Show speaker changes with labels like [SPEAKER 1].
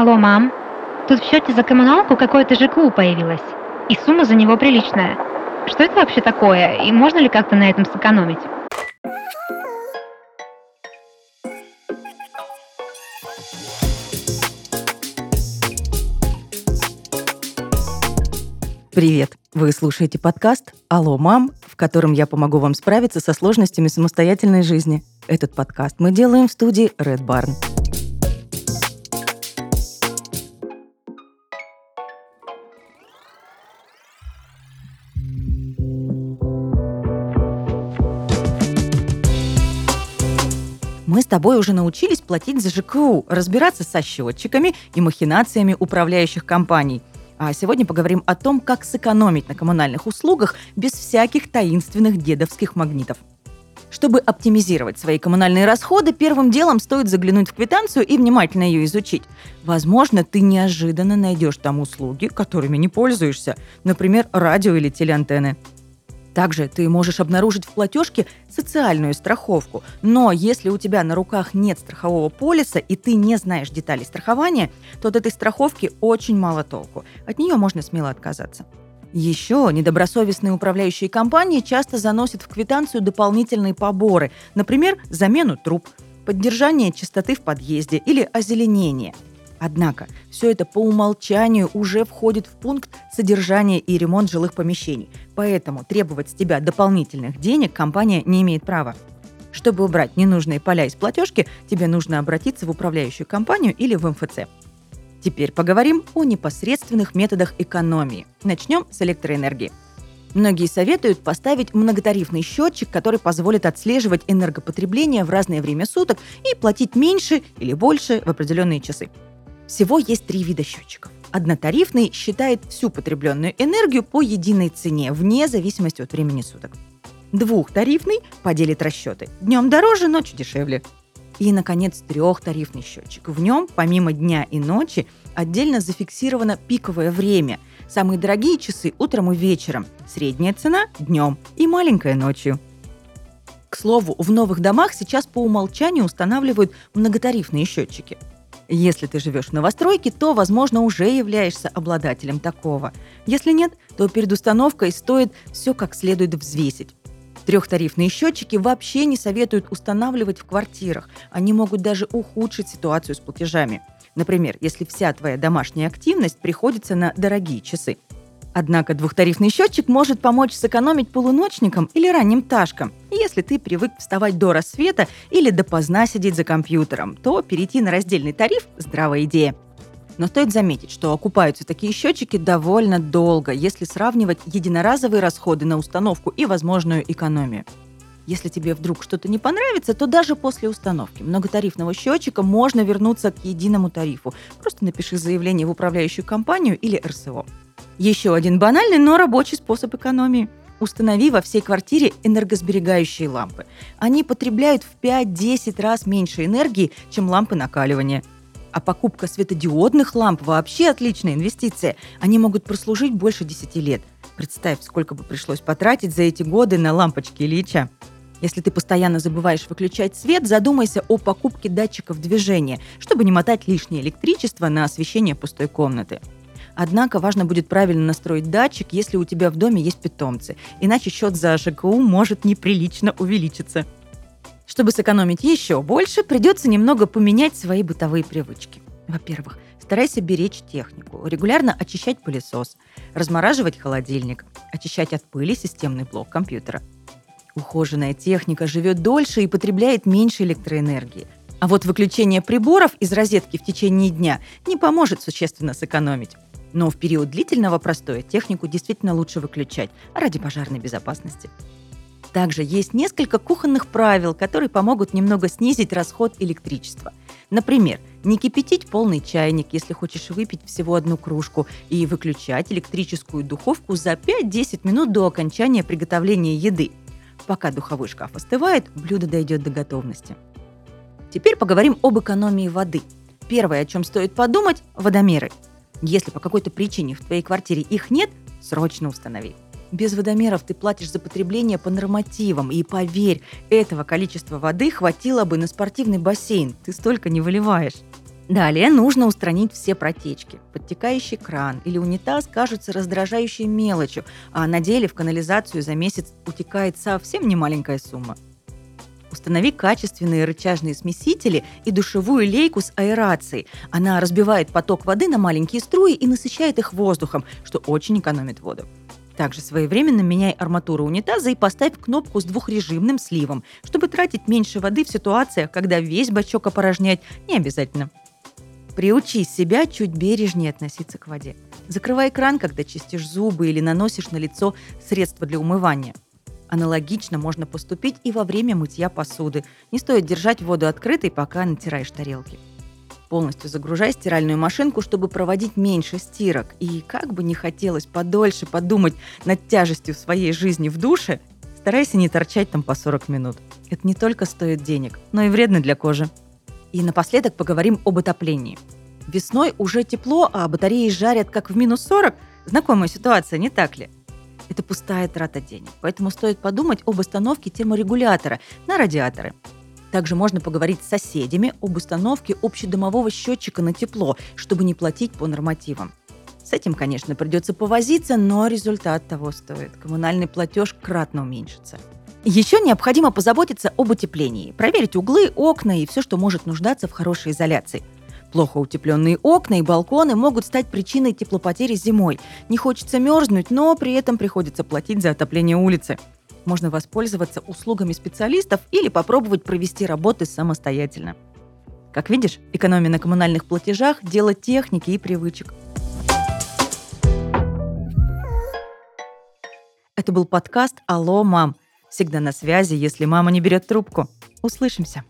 [SPEAKER 1] Алло, мам. Тут в счете за коммуналку какое-то ЖКУ появилось. И сумма за него приличная. Что это вообще такое? И можно ли как-то на этом сэкономить?
[SPEAKER 2] Привет! Вы слушаете подкаст «Алло, мам», в котором я помогу вам справиться со сложностями самостоятельной жизни. Этот подкаст мы делаем в студии Red Barn. Мы с тобой уже научились платить за ЖКУ, разбираться со счетчиками и махинациями управляющих компаний – а сегодня поговорим о том, как сэкономить на коммунальных услугах без всяких таинственных дедовских магнитов. Чтобы оптимизировать свои коммунальные расходы, первым делом стоит заглянуть в квитанцию и внимательно ее изучить. Возможно, ты неожиданно найдешь там услуги, которыми не пользуешься, например, радио или телеантенны. Также ты можешь обнаружить в платежке социальную страховку. Но если у тебя на руках нет страхового полиса и ты не знаешь деталей страхования, то от этой страховки очень мало толку. От нее можно смело отказаться. Еще недобросовестные управляющие компании часто заносят в квитанцию дополнительные поборы, например, замену труб, поддержание чистоты в подъезде или озеленение – Однако все это по умолчанию уже входит в пункт содержания и ремонт жилых помещений, поэтому требовать с тебя дополнительных денег компания не имеет права. Чтобы убрать ненужные поля из платежки, тебе нужно обратиться в управляющую компанию или в МФЦ. Теперь поговорим о непосредственных методах экономии. Начнем с электроэнергии. Многие советуют поставить многотарифный счетчик, который позволит отслеживать энергопотребление в разное время суток и платить меньше или больше в определенные часы. Всего есть три вида счетчиков. Однотарифный считает всю потребленную энергию по единой цене, вне зависимости от времени суток. Двухтарифный поделит расчеты. Днем дороже, ночью дешевле. И, наконец, трехтарифный счетчик. В нем, помимо дня и ночи, отдельно зафиксировано пиковое время. Самые дорогие часы утром и вечером, средняя цена – днем и маленькая ночью. К слову, в новых домах сейчас по умолчанию устанавливают многотарифные счетчики – если ты живешь в новостройке, то, возможно, уже являешься обладателем такого. Если нет, то перед установкой стоит все как следует взвесить. Трехтарифные счетчики вообще не советуют устанавливать в квартирах. Они могут даже ухудшить ситуацию с платежами. Например, если вся твоя домашняя активность приходится на дорогие часы – Однако двухтарифный счетчик может помочь сэкономить полуночникам или ранним ташкам. Если ты привык вставать до рассвета или допоздна сидеть за компьютером, то перейти на раздельный тариф – здравая идея. Но стоит заметить, что окупаются такие счетчики довольно долго, если сравнивать единоразовые расходы на установку и возможную экономию. Если тебе вдруг что-то не понравится, то даже после установки многотарифного счетчика можно вернуться к единому тарифу. Просто напиши заявление в управляющую компанию или РСО. Еще один банальный, но рабочий способ экономии. Установи во всей квартире энергосберегающие лампы. Они потребляют в 5-10 раз меньше энергии, чем лампы накаливания. А покупка светодиодных ламп вообще отличная инвестиция. Они могут прослужить больше 10 лет. Представь, сколько бы пришлось потратить за эти годы на лампочки Ильича. Если ты постоянно забываешь выключать свет, задумайся о покупке датчиков движения, чтобы не мотать лишнее электричество на освещение пустой комнаты. Однако важно будет правильно настроить датчик, если у тебя в доме есть питомцы, иначе счет за ЖКУ может неприлично увеличиться. Чтобы сэкономить еще больше, придется немного поменять свои бытовые привычки. Во-первых, старайся беречь технику, регулярно очищать пылесос, размораживать холодильник, очищать от пыли системный блок компьютера. Ухоженная техника живет дольше и потребляет меньше электроэнергии. А вот выключение приборов из розетки в течение дня не поможет существенно сэкономить. Но в период длительного простоя технику действительно лучше выключать ради пожарной безопасности. Также есть несколько кухонных правил, которые помогут немного снизить расход электричества. Например, не кипятить полный чайник, если хочешь выпить всего одну кружку, и выключать электрическую духовку за 5-10 минут до окончания приготовления еды. Пока духовой шкаф остывает, блюдо дойдет до готовности. Теперь поговорим об экономии воды. Первое, о чем стоит подумать – водомеры – если по какой-то причине в твоей квартире их нет, срочно установи. Без водомеров ты платишь за потребление по нормативам, и поверь, этого количества воды хватило бы на спортивный бассейн, ты столько не выливаешь. Далее нужно устранить все протечки. Подтекающий кран или унитаз кажутся раздражающей мелочью, а на деле в канализацию за месяц утекает совсем немаленькая сумма. Установи качественные рычажные смесители и душевую лейку с аэрацией. Она разбивает поток воды на маленькие струи и насыщает их воздухом, что очень экономит воду. Также своевременно меняй арматуру унитаза и поставь кнопку с двухрежимным сливом, чтобы тратить меньше воды в ситуациях, когда весь бачок опорожнять не обязательно. Приучи себя чуть бережнее относиться к воде. Закрывай кран, когда чистишь зубы или наносишь на лицо средства для умывания. Аналогично можно поступить и во время мытья посуды. Не стоит держать воду открытой, пока натираешь тарелки. Полностью загружай стиральную машинку, чтобы проводить меньше стирок. И как бы не хотелось подольше подумать над тяжестью своей жизни в душе, старайся не торчать там по 40 минут. Это не только стоит денег, но и вредно для кожи. И напоследок поговорим об отоплении. Весной уже тепло, а батареи жарят как в минус 40. Знакомая ситуация, не так ли? Это пустая трата денег. Поэтому стоит подумать об установке терморегулятора на радиаторы. Также можно поговорить с соседями об установке общедомового счетчика на тепло, чтобы не платить по нормативам. С этим, конечно, придется повозиться, но результат того стоит. Коммунальный платеж кратно уменьшится. Еще необходимо позаботиться об утеплении, проверить углы, окна и все, что может нуждаться в хорошей изоляции. Плохо утепленные окна и балконы могут стать причиной теплопотери зимой. Не хочется мерзнуть, но при этом приходится платить за отопление улицы. Можно воспользоваться услугами специалистов или попробовать провести работы самостоятельно. Как видишь, экономия на коммунальных платежах – дело техники и привычек. Это был подкаст «Алло, мам!» Всегда на связи, если мама не берет трубку. Услышимся.